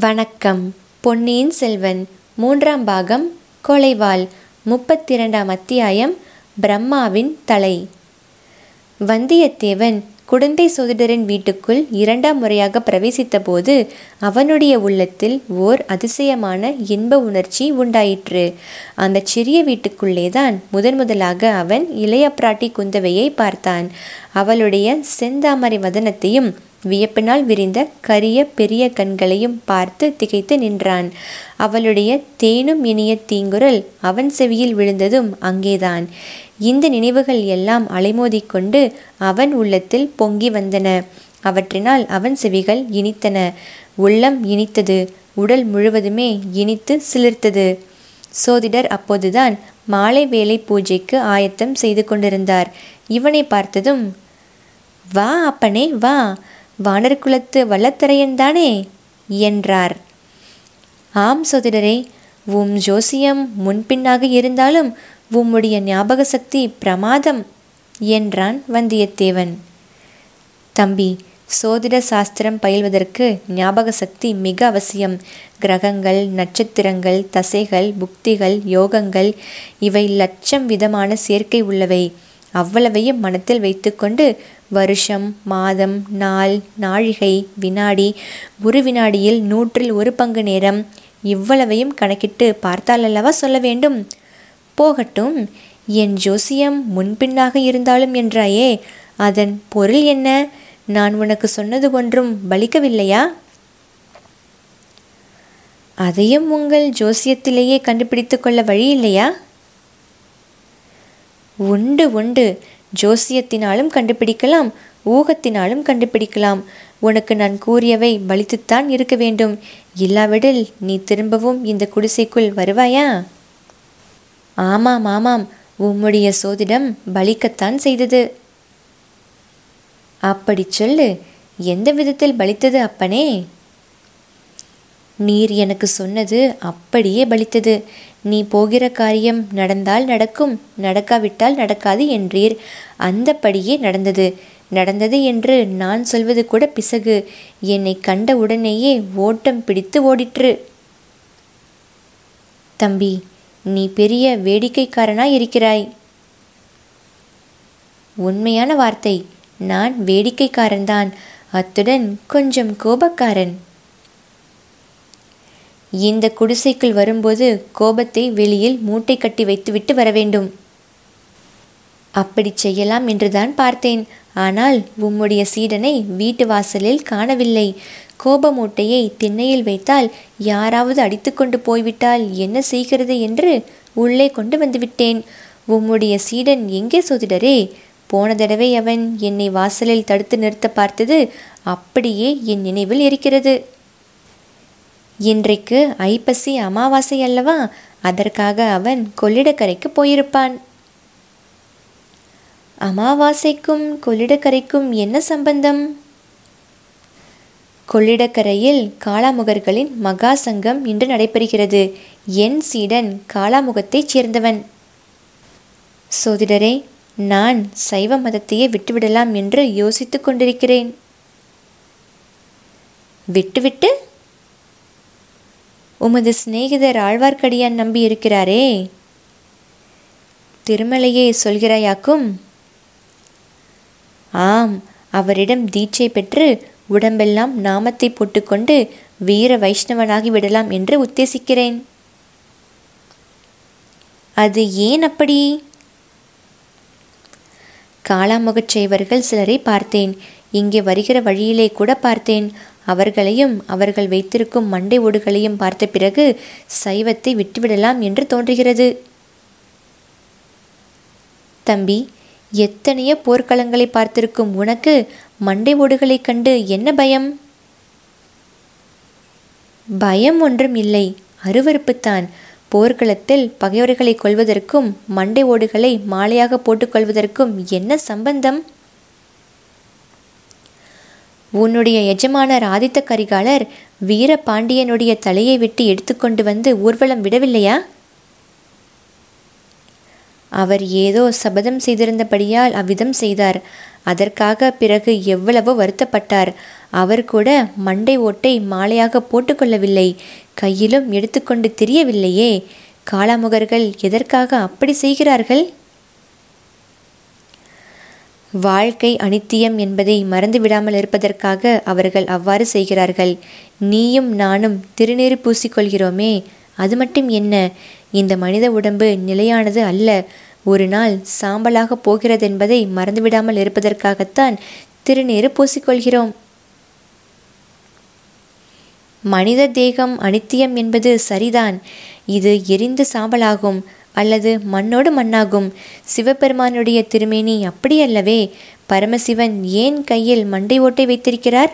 வணக்கம். பொன்னியின் செல்வன் மூன்றாம் பாகம் கொலைவாள் முப்பத்திரண்டாம் அத்தியாயம் பிரம்மாவின் தலை. வந்தியத்தேவன் குடந்தை சோதிடரின் வீட்டுக்குள் இரண்டாம் முறையாக பிரவேசித்தபோது அவனுடைய உள்ளத்தில் ஓர் அதிசயமான இன்ப உணர்ச்சி உண்டாயிற்று. அந்த சிறிய வீட்டுக்குள்ளேதான் முதன் முதலாக அவன் இளைய பிராட்டி குந்தவையை பார்த்தான். அவளுடைய செந்தாமரை வதனத்தையும் வியப்பினால் விரிந்த கரிய பெரிய கண்களையும் பார்த்து திகைத்து நின்றான். அவளுடைய தேனும் இனிய தீங்குரல் அவன் செவியில் விழுந்ததும் அங்கேதான். இந்த நினைவுகள் எல்லாம் அலைமோதிக்கொண்டு அவன் உள்ளத்தில் பொங்கி வந்தன. அவற்றினால் அவன் செவிகள் இனித்தன. உள்ளம் இனித்தது. உடல் முழுவதுமே இனித்து சிலிர்த்தது. சோதிடர் அப்போதுதான் மாலை வேலை பூஜைக்கு ஆயத்தம் செய்து கொண்டிருந்தார். இவனை பார்த்ததும் வா அப்பனே வா. வானர் குலத்து வல்லத்தரையன்தானே என்றார். ஆம் சோதிடரே உம் ஜோசியம் முன்பின்னாக இருந்தாலும் உம்முடைய ஞாபக சக்தி பிரமாதம் என்றான் வந்தியத்தேவன். தம்பி சோதிட சாஸ்திரம் பயில்வதற்கு ஞாபக சக்தி மிக அவசியம். கிரகங்கள் நட்சத்திரங்கள் தசைகள் புக்திகள் யோகங்கள் இவை லட்சம் விதமான சேர்க்கை உள்ளவை. அவ்வளவையும் மனத்தில் வைத்துக்கொண்டு வருஷம் மாதம் நாள் நாழிகை வினாடி ஒரு வினாடியில் நூற்றில் ஒரு பங்கு நேரம். இவ்வளவையும் கணக்கிட்டு பார்த்தால் அல்லவா சொல்ல வேண்டும்? போகட்டும் என் ஜோசியம் முன்பின்னாக இருந்தாலும் என்றாயே அதன் பொருள் என்ன? நான் உனக்கு சொன்னது ஒன்றும் பலிக்கவில்லையா? அதையும் உங்கள் ஜோசியத்திலேயே கண்டுபிடித்து கொள்ள வழி இல்லையா? உண்டு உண்டு. ஜோசியத்தினாலும் கண்டுபிடிக்கலாம் ஊகத்தினாலும் கண்டுபிடிக்கலாம். உனக்கு நான் கூறியவை பலித்துத்தான் இருக்க வேண்டும். இல்லாவிடில் நீ திரும்பவும் இந்த குடிசைக்குள் வருவாயா? ஆமாம் ஆமாம். உம்முடைய சோதிடம் பலிக்கத்தான் செய்தது. அப்படி சொல்லு. எந்த விதத்தில் பலித்தது அப்பனே? நீர் எனக்கு சொன்னது அப்படியே பலித்தது. நீ போகிற காரியம் நடந்தால் நடக்கும் நடக்காவிட்டால் நடக்காது என்றீர். அந்தப்படியே நடந்தது. நடந்தது என்று நான் சொல்வது கூட பிசகு. என்னை கண்ட உடனேயே ஓட்டம் பிடித்து ஓடிற்று. தம்பி நீ பெரிய வேடிக்கைக்காரனாய் இருக்கிறாய் உண்மையான வார்த்தை. நான் வேடிக்கைக்காரன்தான். அத்துடன் கொஞ்சம் கோபக்காரன். இந்த குடிசைக்குள் வரும்போது கோபத்தை வெளியில் மூட்டை கட்டி வைத்துவிட்டு வர வேண்டும் அப்படி செய்யலாம் என்றுதான் பார்த்தேன். ஆனால் உம்முடைய சீடனை வீட்டு வாசலில் காணவில்லை. கோப மூட்டையை திண்ணையில் வைத்தால் யாராவது அடித்துக்கொண்டு போய்விட்டால் என்ன செய்கிறது என்று உள்ளே கொண்டு வந்துவிட்டேன். உம்முடைய சீடன் எங்கே சோதிடரே? போன தடவை அவன் என்னை வாசலில் தடுத்து நிறுத்த பார்த்தது அப்படியே என் நினைவில் இருக்கிறது. இன்றைக்கு ஐப்பசி அமாவாசை அல்லவா? அதற்காக அவன் கொள்ளிடக்கரைக்கு போயிருப்பான். அமாவாசைக்கும் கொள்ளிடக்கரைக்கும் என்ன சம்பந்தம்? கொள்ளிடக்கரையில் காளாமுகர்களின் மகா சங்கம் இன்று நடைபெறுகிறது. என் சீடன் காளாமுகத்தைச் சேர்ந்தவன். சோதிடரே நான் சைவ மதத்தையே விட்டுவிடலாம் என்று யோசித்துக் கொண்டிருக்கிறேன். விட்டுவிட்டு உமது சிநேகிதர் ஆழ்வார்க்கடியான் நம்பி இருக்கிறாரே திருமலையே சொல்கிறாயாக்கும்? ஆம் அவரிடம் தீட்சை பெற்று உடம்பெல்லாம் நாமத்தை போட்டுக்கொண்டு வீர வைஷ்ணவனாகி விடலாம் என்று உத்தேசிக்கிறேன். அது ஏன் அப்படி? காளாமுகச் செய்வர்கள் சிலரை பார்த்தேன். இங்கே வருகிற வழியிலே கூட பார்த்தேன். அவர்களையும் அவர்கள் வைத்திருக்கும் மண்டை ஓடுகளையும் பார்த்த பிறகு சைவத்தை விட்டுவிடலாம் என்று தோன்றுகிறது. தம்பி எத்தனையோ போர்க்களங்களை பார்த்திருக்கும் உனக்கு மண்டை ஓடுகளைக் கண்டு என்ன பயம்? பயம் ஒன்றும் இல்லை. அருவறுப்புத்தான் போர்க்களத்தில் பகைவர்களை கொள்வதற்கும் மண்டை ஓடுகளை மாலையாக போட்டுக்கொள்வதற்கும் என்ன சம்பந்தம்? உன்னுடைய எஜமானர் ஆதித்த கரிகாலர் வீரபாண்டியனுடைய தலையை விட்டு எடுத்துக்கொண்டு வந்து ஊர்வலம் விடவில்லையா? அவர் ஏதோ சபதம் செய்திருந்தபடியால் அவ்விதம் செய்தார். அதற்காக பிறகு எவ்வளவோ வருத்தப்பட்டார். அவர் கூட மண்டை ஓட்டை மாலையாக போட்டுக்கொள்ளவில்லை கையிலும் எடுத்துக்கொண்டு தெரியவில்லையே. காளாமுகர்கள் எதற்காக அப்படி செய்கிறார்கள்? வாழ்க்கை அனித்தியம் என்பதை மறந்துவிடாமல் இருப்பதற்காக அவர்கள் அவ்வாறு செய்கிறார்கள். நீயும் நானும் திருநீறு பூசிக்கொள்கிறோமே அது மட்டும் என்ன? இந்த மனித உடம்பு நிலையானது அல்ல. ஒரு நாள் சாம்பலாக போகிறதென்பதை மறந்துவிடாமல் இருப்பதற்காகத்தான் திருநீறு பூசிக்கொள்கிறோம். மனித தேகம் அனித்தியம் என்பது சரிதான். இது எரிந்து சாம்பலாகும். அல்லது மண்ணோடு மண்ணாகும். சிவபெருமானுடைய திருமேனி அப்படியல்லவே பரமசிவன் ஏன் கையில் மண்டை ஓட்டை வைத்திருக்கிறார்?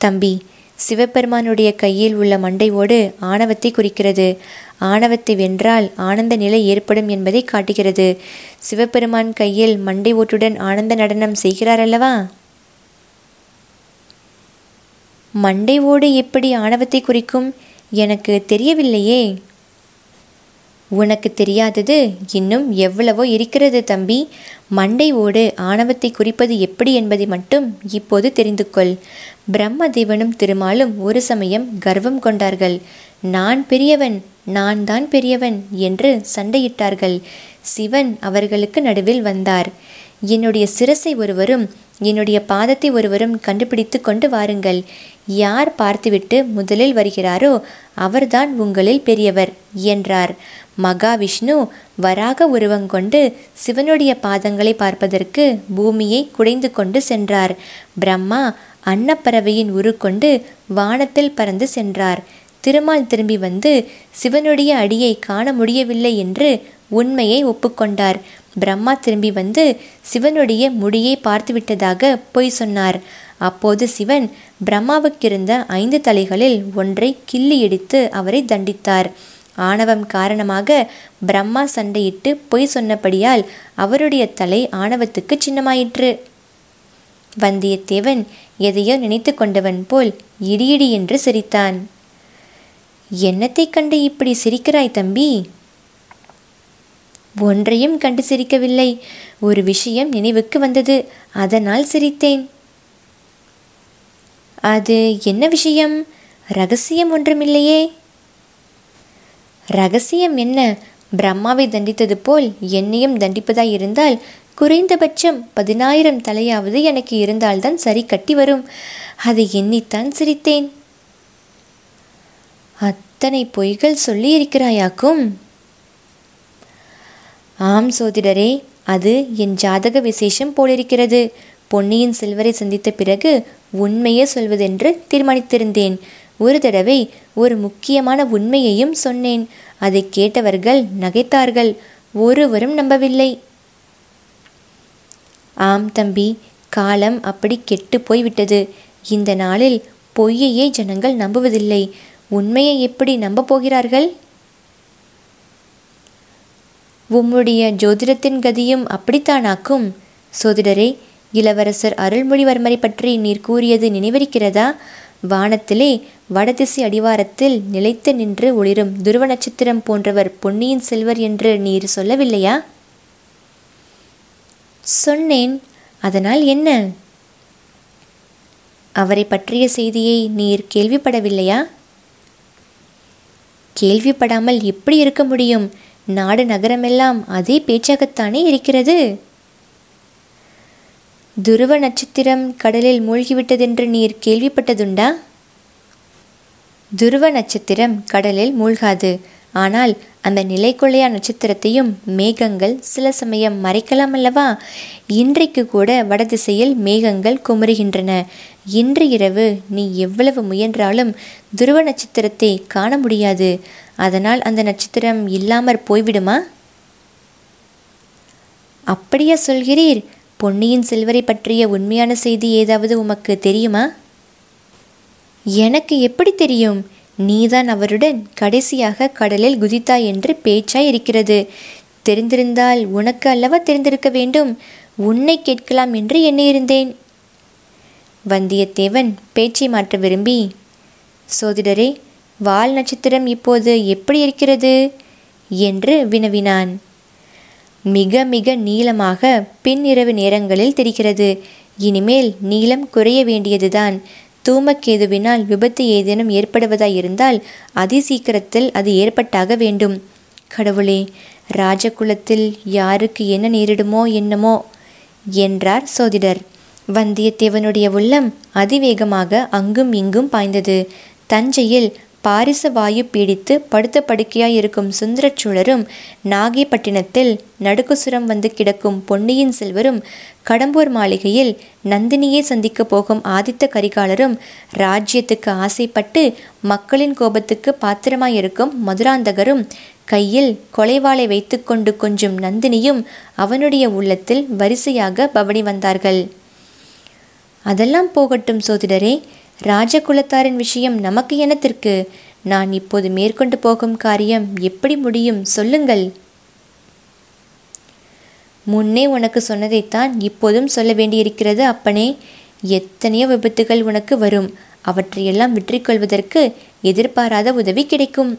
தம்பி சிவபெருமானுடைய கையில் உள்ள மண்டை ஓடு ஆணவத்தை குறிக்கிறது. ஆணவத்தை வென்றால் ஆனந்த நிலை ஏற்படும் என்பதை காட்டுகிறது. சிவபெருமான் கையில் மண்டை ஓட்டுடன் ஆனந்த நடனம் செய்கிறார் அல்லவா மண்டை ஓடு எப்படி ஆணவத்தை குறிக்கும்? எனக்கு தெரியவில்லையே. உனக்கு தெரியாதது இன்னும் எவ்வளவோ இருக்கிறது தம்பி. மண்டை ஓடு ஆணவத்தை குறிப்பது எப்படி என்பதை மட்டும் இப்போது தெரிந்து கொள் பிரம்மதேவனும் திருமாலும் ஒரு சமயம் கர்வம் கொண்டார்கள். நான் பெரியவன் நான் தான் பெரியவன் என்று சண்டையிட்டார்கள். சிவன் அவர்களுக்கு நடுவில் வந்தார். என்னுடைய சிரசை ஒருவரும் என்னுடைய பாதத்தை ஒருவரும் கண்டுபிடித்து கொண்டு வாருங்கள். யார் பார்த்துவிட்டு முதலில் வருகிறாரோ அவர்தான் உங்களில் பெரியவர் என்றார். மகாவிஷ்ணு வராக உருவங்கொண்டு சிவனுடைய பாதங்களை பார்ப்பதற்கு பூமியை குடைந்து கொண்டு சென்றார். பிரம்மா அன்னப்பறவையின் உரு கொண்டு வானத்தில் பறந்து சென்றார். திருமால் திரும்பி வந்து சிவனுடைய அடியை காண முடியவில்லை என்று உண்மையை ஒப்புக்கொண்டார். பிரம்மா திரும்பி வந்து சிவனுடைய முடியை பார்த்துவிட்டதாக பொய் சொன்னார். அப்போது சிவன் பிரம்மாவுக்கிருந்த ஐந்து தலைகளில் ஒன்றை கிள்ளி எடுத்து அவரை தண்டித்தார். ஆணவம் காரணமாக பிரம்மா சண்டையிட்டு பொய் சொன்னபடியால் அவருடைய தலை ஆணவத்துக்கு சின்னமாயிற்று. வந்தியத்தேவன் எதையோ நினைத்து கொண்டவன் போல் இடியிடி என்று சிரித்தான். என்னத்தைக் கண்டு இப்படி சிரிக்கிறாய் தம்பி? ஒன்றையும் கண்டு சிரிக்கவில்லை. ஒரு விஷயம் நினைவுக்கு வந்தது. அதனால் சிரித்தேன். அது என்ன விஷயம்? ரகசியம் ஒன்றுமில்லையே. ரகசியம் என்ன? பிரம்மாவை தண்டித்தது போல் என்னையும் தண்டிப்பதாய் இருந்தால் குறைந்தபட்சம் பதினாயிரம் தலையாவது எனக்கு இருந்தால்தான் சரி கட்டி வரும். அதை எண்ணித்தான் சிரித்தேன். அத்தனை பொய்கள் சொல்லியிருக்கிறாயாக்கும்? ஆம் சோதிடரே அது என் ஜாதக விசேஷம் போலிருக்கிறது. பொன்னியின் செல்வரை சந்தித்த பிறகு உண்மையே சொல்வதென்று தீர்மானித்திருந்தேன். ஒரு தடவை ஒரு முக்கியமான உண்மையையும் சொன்னேன். அதை கேட்டவர்கள் நகைத்தார்கள். ஒருவரும் நம்பவில்லை. ஆம் தம்பி காலம் அப்படி கெட்டு போய்விட்டது. இந்த நாளில் பொய்யையே ஜனங்கள் நம்புவதில்லை. உண்மையை எப்படி நம்ப போகிறார்கள்? உம்முடைய ஜோதிடத்தின் கதியும் அப்படித்தானாக்கும்? சோதிடரே இளவரசர் அருள்மொழிவர்மரை பற்றி நீர் கூறியது நினைவிருக்கிறதா? வானத்திலே வடதிசை அடிவாரத்தில் நிலைத்து நின்று ஒளிரும் துருவ நட்சத்திரம் போன்றவர் பொன்னியின் செல்வர் என்று நீர் சொல்லவில்லையா? சொன்னேன். அதனால் என்ன? அவரை பற்றிய செய்தியை நீர் கேள்விப்படவில்லையா? கேள்விப்படாமல் எப்படி இருக்க முடியும்? நாடு நகரமெல்லாம் அதே பேச்சாகத்தானே இருக்கிறது? துருவ நட்சத்திரம் கடலில் மூழ்கிவிட்டதென்று நீர் கேள்விப்பட்டதுண்டா? துருவ நட்சத்திரம் கடலில் மூழ்காது. ஆனால் அந்த நிலைக்கொள்ளையா நட்சத்திரத்தையும் மேகங்கள் சில சமயம் மறைக்கலாம் அல்லவா? இன்றைக்கு கூட வடதிசையில் மேகங்கள் குமுறுகின்றன. இன்று இரவு நீ எவ்வளவு முயன்றாலும் துருவ நட்சத்திரத்தை காண முடியாது. அதனால் அந்த நட்சத்திரம் இல்லாமற் போய்விடுமா? அப்படியா சொல்கிறீர். பொன்னியின் செல்வரை பற்றிய உண்மையான செய்தி ஏதாவது உமக்கு தெரியுமா? எனக்கு எப்படி தெரியும்? நீதான் அவருடன் கடைசியாக கடலில் குதித்தாய் என்று பேச்சாய் இருக்கிறது. தெரிந்திருந்தால் உனக்கு அல்லவா தெரிந்திருக்க வேண்டும்? உன்னை கேட்கலாம் என்று எண்ணியிருந்தேன். வந்தியத்தேவன் பேச்சை மாற்ற விரும்பி சோதிடரே வால் நட்சத்திரம் இப்போது எப்படி இருக்கிறது? என்று வினவினான். மிக மிக நீளமாக பின்னிரவு நேரங்களில் தெரிகிறது. இனிமேல் நீளம் குறைய வேண்டியதுதான். தூமக்கேதுவினால் விபத்து ஏதேனும் ஏற்படுவதாயிருந்தால் அதிசீக்கிரத்தில் அது ஏற்பட்டாக வேண்டும். கடவுளே ராஜகுலத்தில் யாருக்கு என்ன நேரிடுமோ என்னமோ என்றார் சோதிடர். வந்தியத்தேவனுடைய உள்ளம் அதிவேகமாக அங்கும் இங்கும் பாய்ந்தது. தஞ்சையில் பாரிச வாயு பீடித்து படுத்த படுக்கையாயிருக்கும் சுந்தரச்சோழரும் நாகைப்பட்டினத்தில் நடுக்குசுரம் வந்து கிடக்கும் பொன்னியின் செல்வரும் கடம்பூர் மாளிகையில் நந்தினியை சந்திக்கப் போகும் ஆதித்த கரிகாலரும் ராஜ்யத்துக்கு ஆசைப்பட்டு மக்களின் கோபத்துக்கு பாத்திரமாயிருக்கும் மதுராந்தகரும் கையில் கொலைவாளை வைத்துக்கொண்டு கொஞ்சம் நந்தினியும் அவனுடைய உள்ளத்தில் வரிசையாக பவனி வந்தார்கள். அதெல்லாம் போகட்டும் சோதிடரே ராஜகுலத்தாரின் விஷயம் நமக்கு எனத்திற்கு நான் இப்போது மேற்கொண்டு போகும் காரியம் எப்படி முடியும் சொல்லுங்கள். முன்னே உனக்கு சொன்னதைத்தான் இப்போதும் சொல்ல வேண்டியிருக்கிறது அப்பனே. எத்தனையோ விபத்துகள் உனக்கு வரும். அவற்றையெல்லாம் வெற்றி கொள்வதற்கு எதிர்பாராத உதவி கிடைக்கும்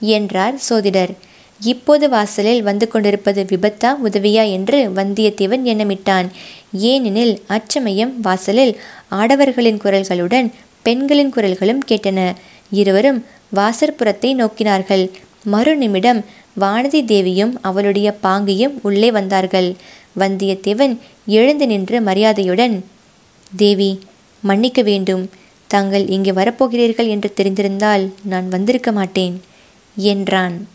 என்றார் சோதிடர். இப்போது வாசலில் வந்து கொண்டிருப்பது விபத்தா உதவியா என்று வந்தியத்தேவன் எண்ணமிட்டான். ஏனெனில் அச்சமயம் வாசலில் ஆடவர்களின் குரல்களுடன் பெண்களின் குரல்களும் கேட்டன. இருவரும் வாசற்புறத்தை நோக்கினார்கள். மறுநிமிடம் வானதி தேவியும் அவளுடைய பாங்கியும் உள்ளே வந்தார்கள். வந்தியத்தேவன் எழுந்து நின்று மரியாதையுடன் தேவி மன்னிக்க வேண்டும். தாங்கள் இங்கே வரப்போகிறீர்கள் என்று தெரிந்திருந்தால் நான் வந்திருக்க மாட்டேன் என்றான்.